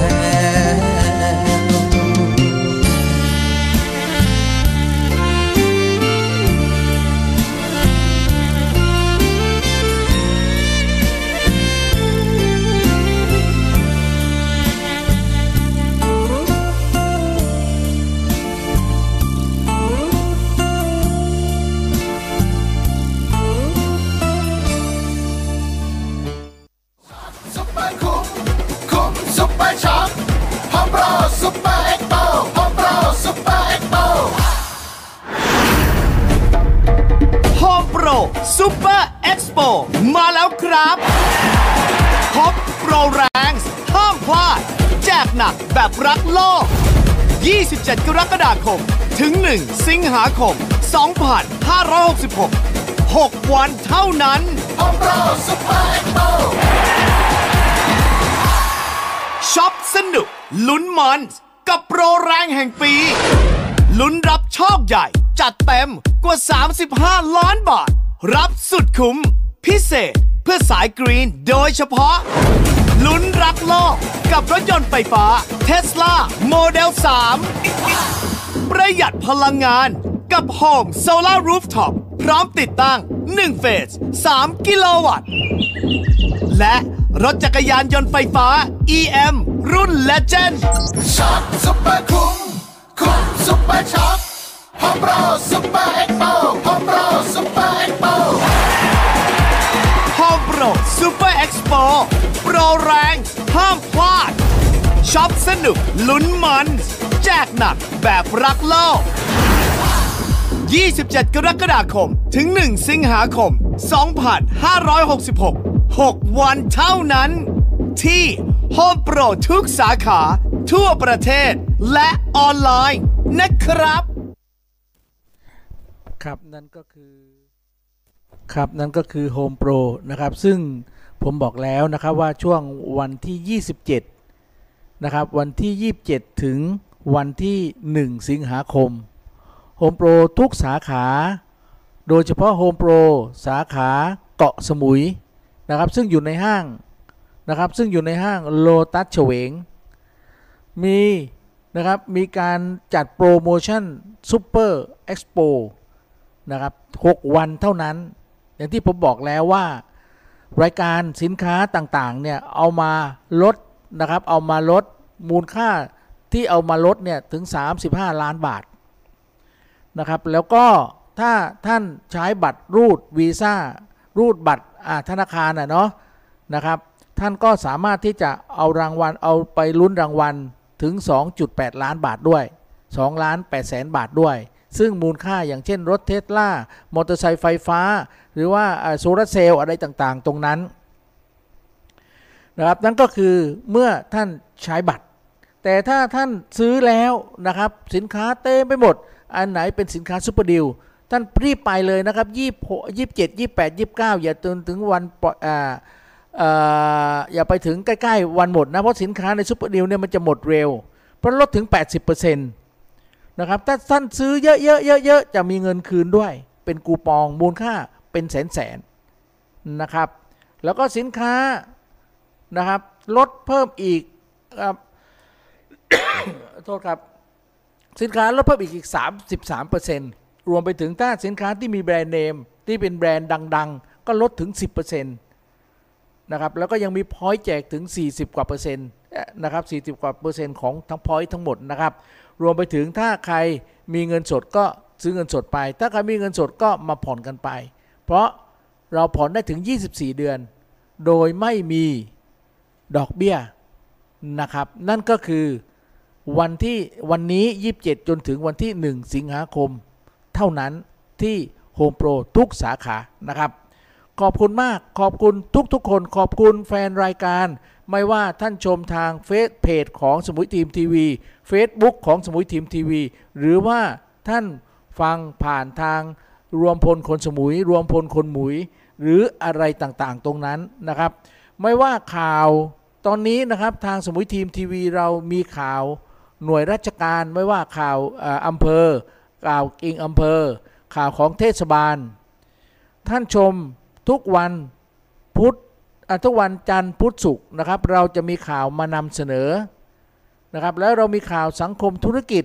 E: ช็อป Home
F: Pro Super Expo Home Pro Super Expo Home Pro Super Expo มาแล้วครับครบโปรแรงห้ามพลาด แจกหนักแบบรักโลก 27 กรกฎาคม ถึง 1 สิงหาคม 2566 6 วันเท่านั้น Home Pro Super Expo ช็อปสนุก ลุ้นมันกับโปรแรงแห่งปี ลุ้นรับโชคใหญ่ จัดเต็มกว่า 35 ล้านบาท รับสุดคุ้ม พิเศษเพื่อสายกรีนโดยเฉพาะ ลุ้นรักโลกกับรถยนต์ไฟฟ้า Tesla Model 3 ประหยัดพลังงานกับ Home Solar Rooftop พร้อมติดตั้ง 1 เฟส 3 กิโลวัตต์ และรถจักรยานยนต์ไฟฟ้า EM รุ่น Legend
G: ช็อปซุปเปอร์คุ้มคุ้มซุปเปอร์ช็อป Home Pro Super Expo Home Pro Super Expo
F: Home Pro Super Expo โปรแรงห้ามพลาดช็อปสนุกลุ้นมัน แจกหนักแบบรักโลก 27 กรกฎาคม ถึง 1 สิงหาคม 2566 6 วันเท่านั้น ที่ Home Pro ทุกสาขา ทั่วประเทศ และออนไลน์ นะครับ
B: ครับนั่นก็คือครับนั่นก็คือ Home Pro นะครับ ซึ่งผมบอกแล้วนะครับว่าช่วงวันที่ 27 นะครับ วันที่ 27 ถึงวันที่ 1 สิงหาคม Home Pro ทุกสาขา โดยเฉพาะ Home Pro สาขาเกาะสมุยนะครับ ซึ่งอยู่ในห้างนะครับ ซึ่งอยู่ในห้างโลตัสเฉวง มีนะครับ มีการจัดโปรโมชั่น Super Expo นะครับ6วันเท่านั้น อย่างที่ผมบอกแล้วว่า รายการสินค้าต่างๆ เนี่ย เอามาลดนะครับ เอามาลดมูลค่าที่เอามาลดเนี่ย ถึง 35 ล้านบาท นะครับ แล้วก็ถ้าท่านใช้บัตรรูดวีซ่ารูดบัตรธนาคารน่ะเนาะนะครับ ท่านก็สามารถที่จะเอารางวัลเอาไปลุ้นรางวัลถึง 2.8 ล้านบาทด้วย2ล้าน8แสนบาทด้วย ซึ่งมูลค่าอย่างเช่นรถเทสลามอเตอร์ไซค์ไฟฟ้า หรือว่าอ่าโซลาร์เซลล์อะไรต่างๆ ตรงนั้นนะครับนั่นก็คือเมื่อท่านใช้บัตร แต่ถ้าท่านซื้อแล้วนะครับสินค้าเต็มไปหมด อันไหนเป็นสินค้า Super Deal ท่านรีบไปเลยนะครับยี่ยี่สิบเจ็ดยี่แปดยี่เก้าอย่าจนถึงวันปล่อยอ่าอย่าไปถึงใกล้ๆวันหมดนะ เพราะสินค้าใน Super Deal เนี่ยมันจะหมดเร็ว เพราะลดถึง 80%นะครับถ้าท่านซื้อเยอะๆเยอะๆจะมีเงินคืนด้วย เป็นคูปองมูลค่าเป็นแสนๆนะครับ แล้วก็สินค้านะครับลดเพิ่มอีกครับโทษครับ สินค้าลดเพิ่มอีกอีก 33%รวมไปถึงถ้าสินค้าที่มีแบรนด์เนม ที่เป็นแบรนด์ดัง ๆ ก็ลดถึง 10%นะครับแล้วก็ยังมี point แจกถึง 40 กว่าเปอร์เซ็นต์นะครับ40 กว่าเปอร์เซ็นต์ของทั้ง point ทั้งหมดนะครับรวมไปถึงถ้าใครมีเงินสดก็ซื้อเงินสดไป ถ้าใครมีเงินสดก็มาผ่อนกันไป เพราะเราผ่อนได้ถึง 24 เดือน โดยไม่มีดอกเบี้ยนะครับ นั่นก็คือ วันที่วันนี้ 27 จนถึงวันที่ 1 สิงหาคม เท่านั้นที่ Home Pro ทุกสาขานะครับ ขอบคุณมากขอบคุณทุกๆ คนขอบคุณแฟนรายการ ไม่ว่าท่านชมทางเฟซเพจของสมุยทีมทีวี Facebook ของสมุยทีมทีวีหรือว่าท่านฟังผ่านทางรวมพลคนสมุย รวมพลคนหมุย หรืออะไรต่างๆ ตรงนั้นนะครับ ไม่ว่าข่าวตอนนี้นะครับทางสมุยทีมทีวีเรามีข่าว หน่วยราชการไม่ว่าข่าวอำเภอข่าวกิ่งอำเภอ ข่าวของเทศบาล ท่านชมทุกวันพุธอะทุกวันจันทร์พุธศุกร์นะครับ เราจะมีข่าวมานำเสนอนะครับแล้วเรามีข่าวสังคมธุรกิจ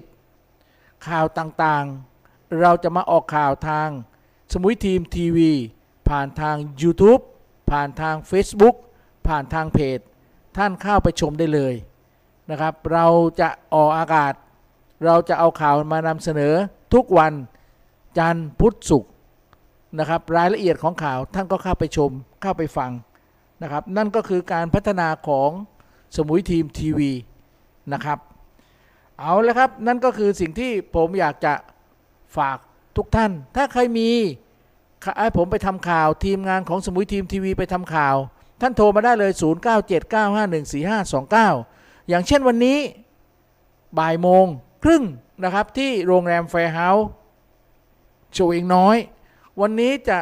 B: ข่าวต่างๆ เราจะมาออกข่าวทางสมุยทีมทีวี ผ่านทาง YouTube ผ่านทาง Facebook ผ่านทางเพจ ท่านเข้าไปชมได้เลย นะครับ เราจะออกอากาศ เราจะเอาข่าวมานำเสนอทุกวันจันทร์พุธศุกร์นะครับ รายละเอียดของข่าวท่านก็เข้าไปชมเข้าไปฟังนะครับ นั่นก็คือการพัฒนาของสมุยทีมทีวีนะครับ เอาละครับนั่นก็คือสิ่งที่ผมอยากจะฝากทุกท่าน ถ้าใครมีให้ผมไปทำข่าวทีมงานของสมุยทีมทีวีไปทำข่าว ท่านโทรมาได้เลย 0979514529 อย่างเช่นวันนี้บ่ายโมงครึ่งนะครับที่โรงแรมแฟร์เฮาส์โชว์เองน้อย วันนี้จะ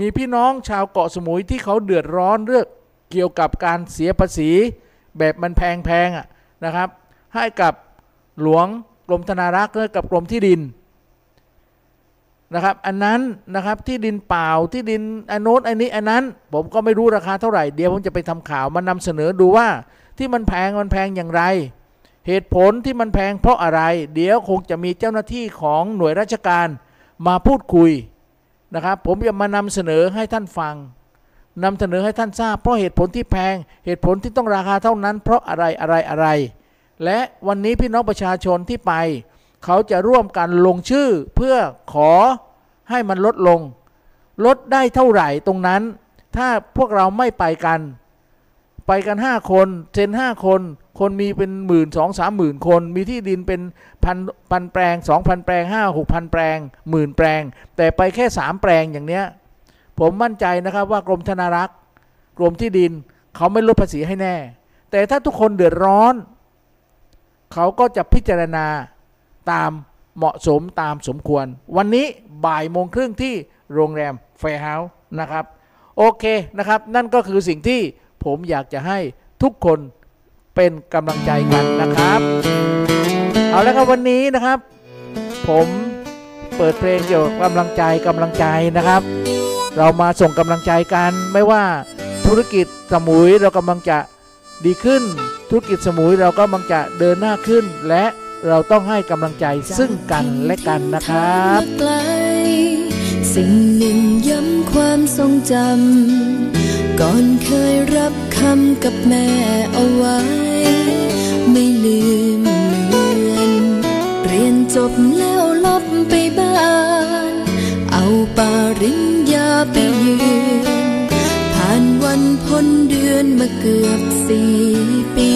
B: มีพี่น้องชาวเกาะสมุยที่เขาเดือดร้อนเรื่องเกี่ยวกับการเสียภาษีแบบมันแพงๆอะนะครับ ให้กับหลวงกรมธนารักษ์และกับกรมที่ดินนะครับ อันนั้นนะครับที่ดินเปล่าที่ดินอันโน้นอันนี้อันนั้น ผมก็ไม่รู้ราคาเท่าไหร่ เดี๋ยวผมจะไปทำข่าวมานำเสนอดูว่า ที่มันแพงมันแพงอย่างไร เหตุผลที่มันแพงเพราะอะไร เดี๋ยวคงจะมีเจ้าหน้าที่ของหน่วยราชการมาพูดคุยนะครับ ผมจะมานำเสนอให้ท่านฟังนำเสนอให้ท่านทราบ เพราะเหตุผลที่แพงเหตุผลที่ต้องราคาเท่านั้น เพราะอะไรอะไรอะไร และวันนี้พี่น้องประชาชนที่ไป เขาจะร่วมกันลงชื่อเพื่อขอให้มันลดลง ลดได้เท่าไหร่ตรงนั้น ถ้าพวกเราไม่ไปกัน ไปกันห้าคนเซนห้าคน คนมีเป็นหมื่นสองสามหมื่นคน มีที่ดินเป็นพันพันแปลงสองพันแปลงห้าหกพันแปลงหมื่นแปลง แต่ไปแค่สามแปลงอย่างเนี้ยผมมั่นใจนะครับว่ากรมธนารักษ์กรมที่ดินเขาไม่ลดภาษีให้แน่ แต่ถ้าทุกคนเดือดร้อน เขาก็จะพิจารณาตามเหมาะสมตามสมควร วันนี้บ่ายโมงครึ่งที่โรงแรม Fair House นะครับ โอเคนะครับ นั่นก็คือสิ่งที่ ผมอยากจะให้ทุกคนเป็นกำลังใจกันนะครับ เอาแล้วครับวันนี้นะครับ ผมเปิดเพลงเกี่ยวกับกำลังใจกำลังใจนะครับ เรามาส่งกำลังใจกันไม่ว่าธุรกิจสมุยเรากำลังจะดีขึ้น ธุรกิจสมุยเราก็กำลังจะเดินหน้าขึ้น และเราต้องให้กำลังใจซึ่งกันและกันนะครับ
H: สิ่งหนึ่งย้ำความทรงจำ ก่อนเคยรับคำกับแม่เอาไว้ ไม่ลืมเลือนเรียนจบแล้วลบไปบ้าน เอาปาริญญาไปยืน ผ่านวันพ้นเดือนมาเกือบสี่ปี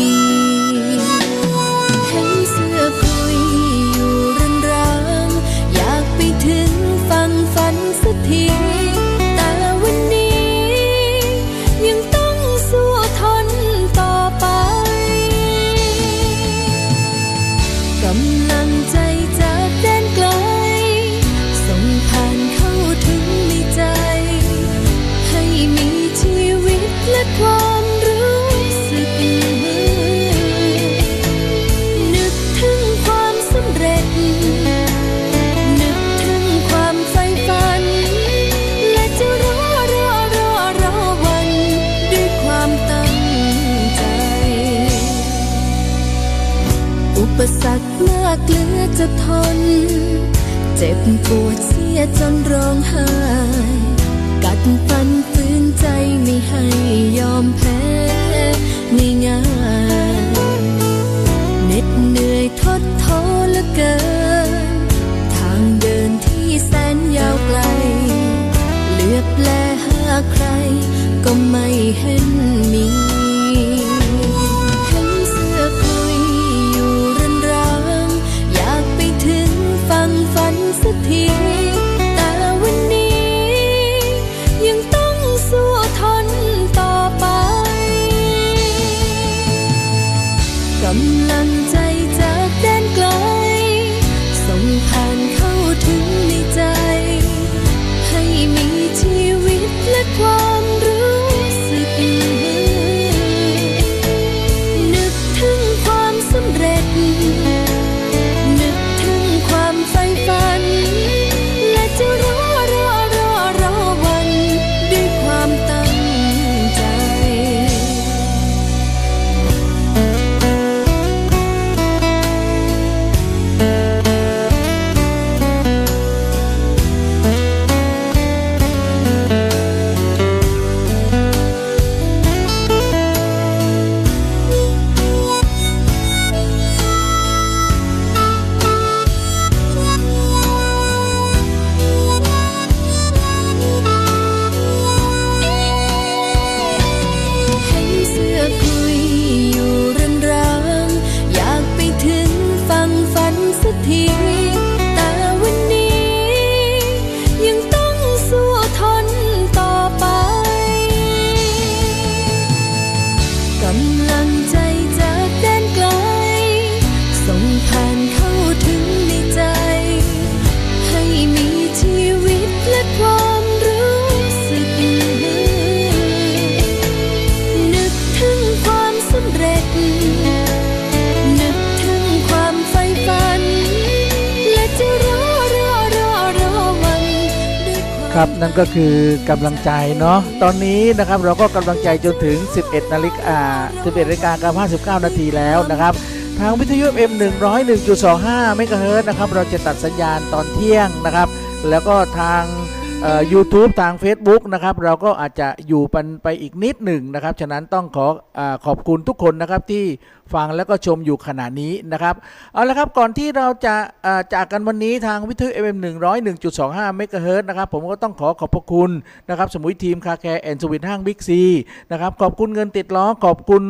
H: ก็
B: คือกำลังใจเนาะตอนนี้นะครับเราก็กำลังใจจนถึง 11นาฬิกา11นาฬิกากับ 59 นาทีแล้วนะครับทางวิทยุ M 101.25เมกะเฮิร์นะครับเราจะตัดสัญญาณตอนเที่ยงนะครับ แล้วก็ทางยูทูบทาง Facebook นะครับเราก็อาจจะอยู่ไปอีกนิดหนึ่งนะครับ ฉะนั้นต้องขออขอบคุณทุกคนนะครับที่ ฟังแล้วก็ชมอยู่ขณะนี้นะครับ เอาละครับก่อนที่เราจะจากกันวันนี้ทางวิทยุ FM 101.25 เมกะเฮิรตซ์นะครับ ผมก็ต้องขอขอบพระคุณนะครับ สมุย Team Car Care and Service ห้างบิ๊กซีนะครับ ขอบคุณเงินติดล้อ ขอบคุณ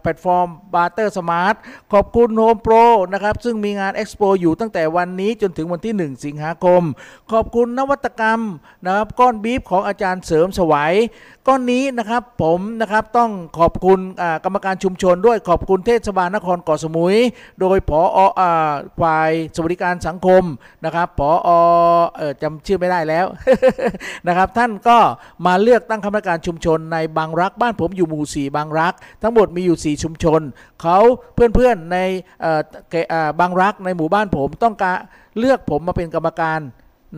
B: platform Barter Smart ขอบคุณ HomePro นะครับ ซึ่งมีงานเอ็กซ์โปอยู่ตั้งแต่วันนี้จนถึงวันที่ 1 สิงหาคม ขอบคุณนวัตกรรมนะครับก้อนบีฟของอาจารย์เสริมสวัยก้อนนี้นะครับผมนะครับต้องขอบคุณกรรมการชุมชนด้วยขอบคุณเทศบาลนครเกาะสมุย โดยผออ่าฝ่ายสวัสดิการสังคมนะครับผอออจำชื่อไม่ได้แล้วนะครับ ท่านก็มาเลือกตั้งคณะกรรมการชุมชนในบางรักบ้านผมอยู่หมู่สี่บางรัก ทั้งหมดมีอยู่ 4 ชุมชนเขาเพื่อนๆในบางรักในหมู่บ้านผมต้องการเลือกผมมาเป็นกรรมการ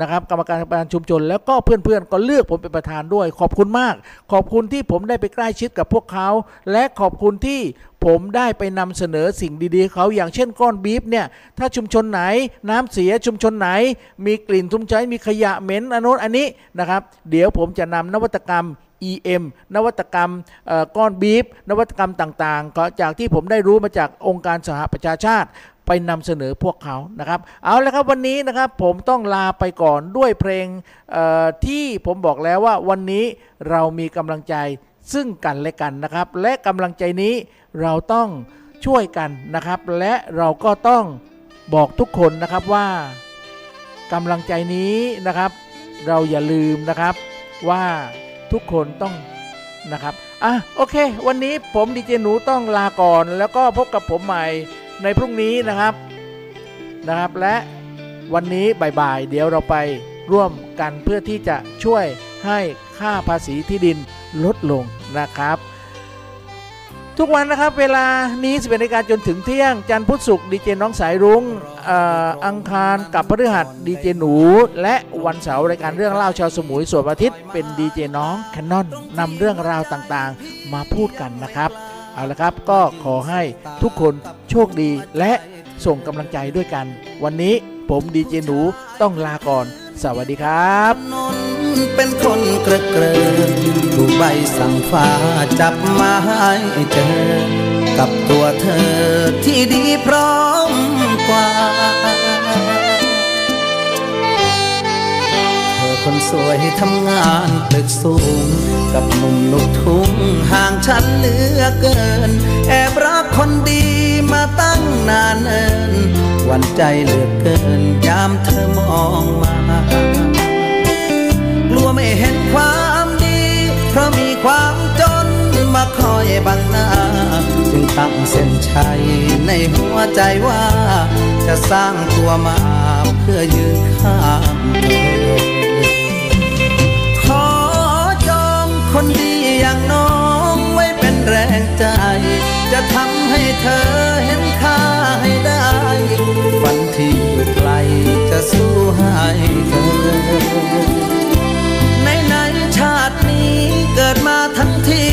B: นะครับกรรมการประธานชุมชน แล้วก็เพื่อนๆก็เลือกผมเป็นประธานด้วย ขอบคุณมาก ขอบคุณที่ผมได้ไปใกล้ชิดกับพวกเขา และขอบคุณที่ผมได้ไปนำเสนอสิ่งดีๆ เขาอย่างเช่นก้อนบีฟเนี่ยถ้าชุมชนไหน น้ำเสียชุมชนไหน มีกลิ่นทุมใช้มีขยะเหม็นอันโน้นอันนี้นะครับ เดี๋ยวผมจะนำนวัตกรรม EM นวัตกรรมก้อนบีฟนวัตกรรมต่างๆจากที่ผมได้รู้มาจากองค์การสหประชาชาติ ไปนำเสนอพวกเขานะครับ เอาละครับวันนี้นะครับผมต้องลาไปก่อนด้วยเพลงที่ผมบอกแล้วว่าวันนี้เรามีกำลังใจซึ่งกันและกันนะครับ และกำลังใจนี้เราต้องช่วยกันนะครับ และเราก็ต้องบอกทุกคนนะครับว่ากำลังใจนี้นะครับ เราอย่าลืมนะครับว่าทุกคนต้องนะครับอะโอเค วันนี้ผมดีเจหนูต้องลาก่อน แล้วก็พบกับผมใหม่ ในพรุ่งนี้นะครับนะครับ และวันนี้บ่ายๆเดี๋ยวเราไปร่วมกันเพื่อที่จะช่วยให้ค่าภาษีที่ดินลดลงนะครับ ทุกวันนะครับเวลานี้11นาฬิกาจนถึงเที่ยง จันทร์พุธศุกร์ดีเจน้องสายรุ้งอ,อังคารกับพฤหัสดีเจหนู และวันเสาร์รายการเรื่องเล่าชาวสมุยส่วนอาทิตย์เป็นดีเจน้องแคนนอนนำเรื่องราวต่างๆ มาพูดกันนะครับ เอาละครับก็ขอให้ทุกคนโชคดีและส่งกำลังใจด้วยกัน วันนี้ผมดีเจหนูต้องลาก่อน สวัสดีครับ
D: นนเป็นคนเกระเกรินถูกใบสั่งฟ้าจับมาให้เจอ กับตัวเธอที่ดีพร้อมกว่า คนสวยทำงานตึกสูง กับหนุ่มลูกทุ่งห่างฉันเหลือเกิน แอบรักคนดีมาตั้งนานเอินวันใจเหลือเกิน ยามเธอมองมากลัวไม่เห็นความดี เพราะมีความจนมาคอยบังหน้า จึงตั้งเส้นชัยในหัวใจว่า จะสร้างตัวมาเพื่อยืนข้างเธอ คนดีอย่างน้องไว้เป็นแรงใจ จะทำให้เธอเห็นค่าให้ได้วันที่อยู่ไกลจะสู้ให้เธอในในชาตินี้เกิดมาทั้งที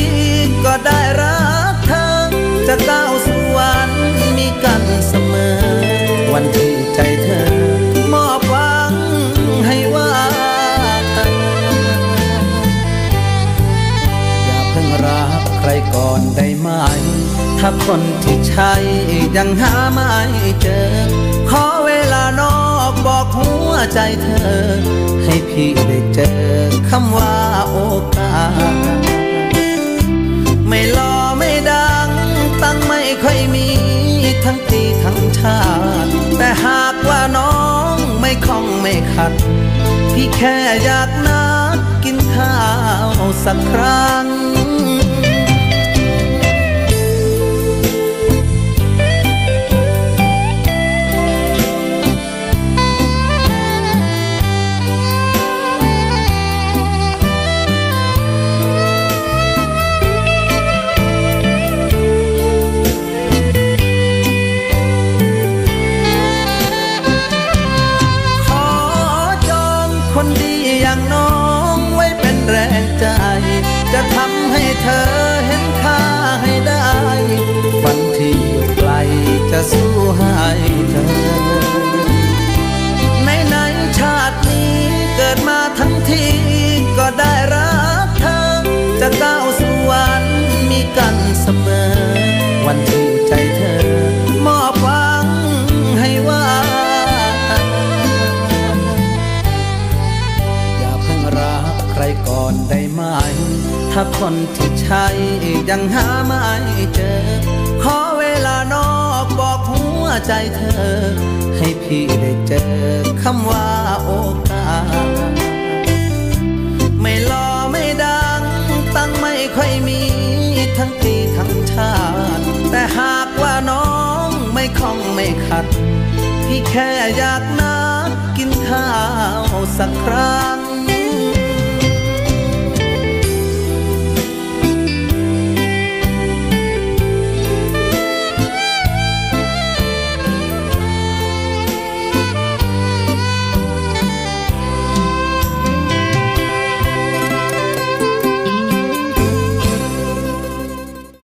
D: ก็ได้รักเธอ จะก้าวสู่วันมีกันเสมอวันที่ ถ้าคนที่ใช่ยังหาไม่เจอ ขอเวลานอกบอกหัวใจเธอ ให้พี่ได้เจอคำว่าโอกาส ไม่ล่อไม่ดัง ตั้งไม่ค่อยมี ทั้งปีทั้งชาติ แต่หากว่าน้องไม่คล่องไม่ขัด พี่แค่อยากนัดกินข้าวสักครั้ง ถ้าคนที่ใช่ยังหาไม่เจอ ขอเวลานอกบอกหัวใจเธอ ให้พี่ได้เจอคำว่าโอกาส ไม่หล่อไม่ดัง ตั้งไม่ค่อยมี ทั้งปีทั้งชาติ แต่หากว่าน้องไม่คล่องไม่ขัด พี่แค่อยากนัดกินข้าวสักครั้ง